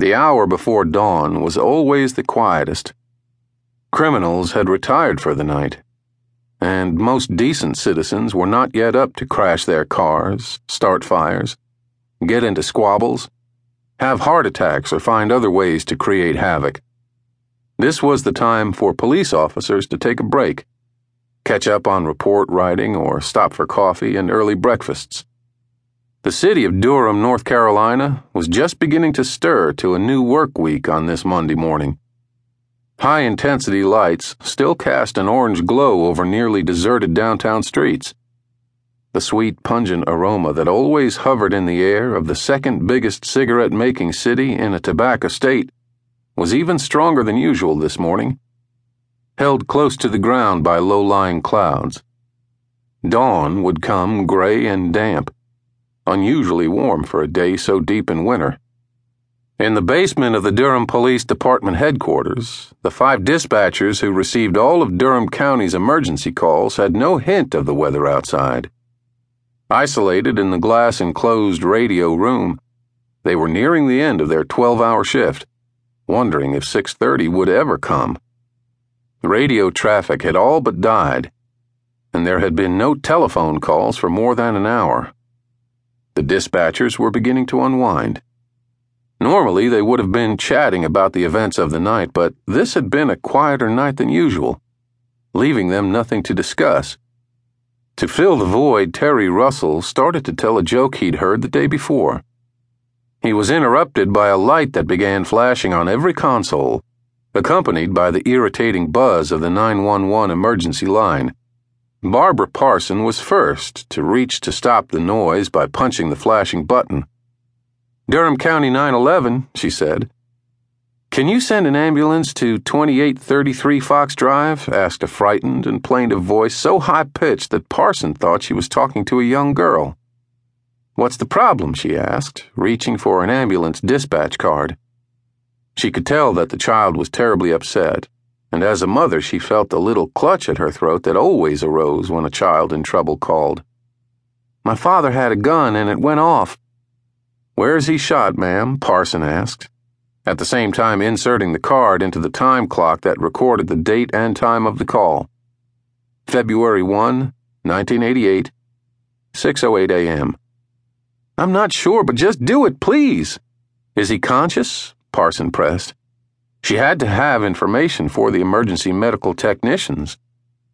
The hour before dawn was always the quietest. Criminals had retired for the night, and most decent citizens were not yet up to crash their cars, start fires, get into squabbles, have heart attacks, or find other ways to create havoc. This was the time for police officers to take a break, catch up on report writing, or stop for coffee and early breakfasts. The city of Durham, North Carolina, was just beginning to stir to a new work week on this Monday morning. High intensity lights still cast an orange glow over nearly deserted downtown streets. The sweet, pungent aroma that always hovered in the air of the second biggest cigarette making city in a tobacco state was even stronger than usual this morning, held close to the ground by low lying clouds. Dawn would come gray and damp unusually warm for a day so deep in winter. In the basement of the Durham Police Department headquarters, the five dispatchers who received all of Durham County's emergency calls had no hint of the weather outside. Isolated in the glass enclosed radio room, they were nearing the end of their 12 hour shift, wondering if 6:30 would ever come. Radio traffic had all but died, and there had been no telephone calls for more than an hour. The dispatchers were beginning to unwind. Normally, they would have been chatting about the events of the night, but this had been a quieter night than usual, leaving them nothing to discuss. To fill the void, Terry Russell started to tell a joke he'd heard the day before. He was interrupted by a light that began flashing on every console, accompanied by the irritating buzz of the 911 emergency line. Barbara Parson was first to reach to stop the noise by punching the flashing button. Durham County 911, she said. Can you send an ambulance to 2833 Fox Drive? asked a frightened and plaintive voice so high pitched that Parson thought she was talking to a young girl. What's the problem? she asked, reaching for an ambulance dispatch card. She could tell that the child was terribly upset and as a mother, she felt the little clutch at her throat that always arose when a child in trouble called. My father had a gun and it went off. Where's he shot, ma'am? Parson asked, at the same time inserting the card into the time clock that recorded the date and time of the call. February 1, 1988, 6:08 a.m. I'm not sure, but just do it, please. Is he conscious? Parson pressed. She had to have information for the emergency medical technicians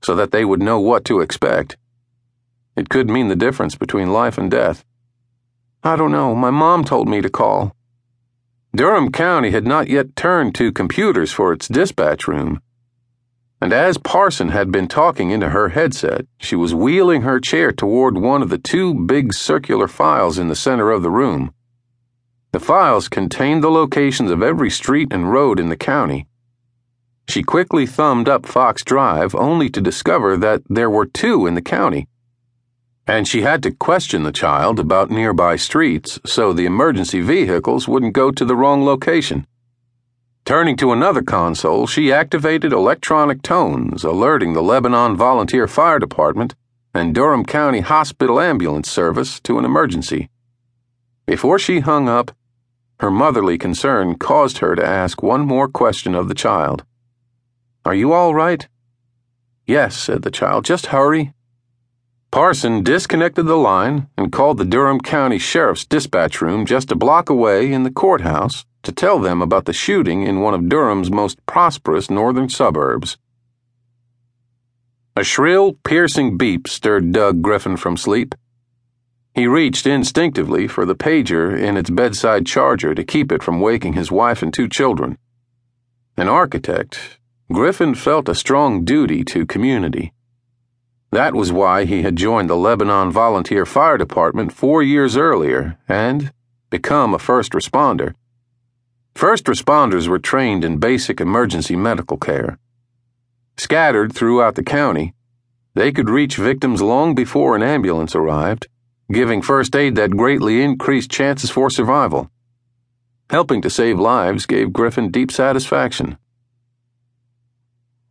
so that they would know what to expect. It could mean the difference between life and death. I don't know. My mom told me to call. Durham County had not yet turned to computers for its dispatch room. And as Parson had been talking into her headset, she was wheeling her chair toward one of the two big circular files in the center of the room. The files contained the locations of every street and road in the county. She quickly thumbed up Fox Drive only to discover that there were two in the county. And she had to question the child about nearby streets so the emergency vehicles wouldn't go to the wrong location. Turning to another console, she activated electronic tones alerting the Lebanon Volunteer Fire Department and Durham County Hospital Ambulance Service to an emergency. Before she hung up, her motherly concern caused her to ask one more question of the child. Are you all right? Yes, said the child. Just hurry. Parson disconnected the line and called the Durham County Sheriff's dispatch room just a block away in the courthouse to tell them about the shooting in one of Durham's most prosperous northern suburbs. A shrill, piercing beep stirred Doug Griffin from sleep. He reached instinctively for the pager in its bedside charger to keep it from waking his wife and two children. An architect, Griffin felt a strong duty to community. That was why he had joined the Lebanon Volunteer Fire Department four years earlier and become a first responder. First responders were trained in basic emergency medical care. Scattered throughout the county, they could reach victims long before an ambulance arrived giving first aid that greatly increased chances for survival. Helping to save lives gave Griffin deep satisfaction.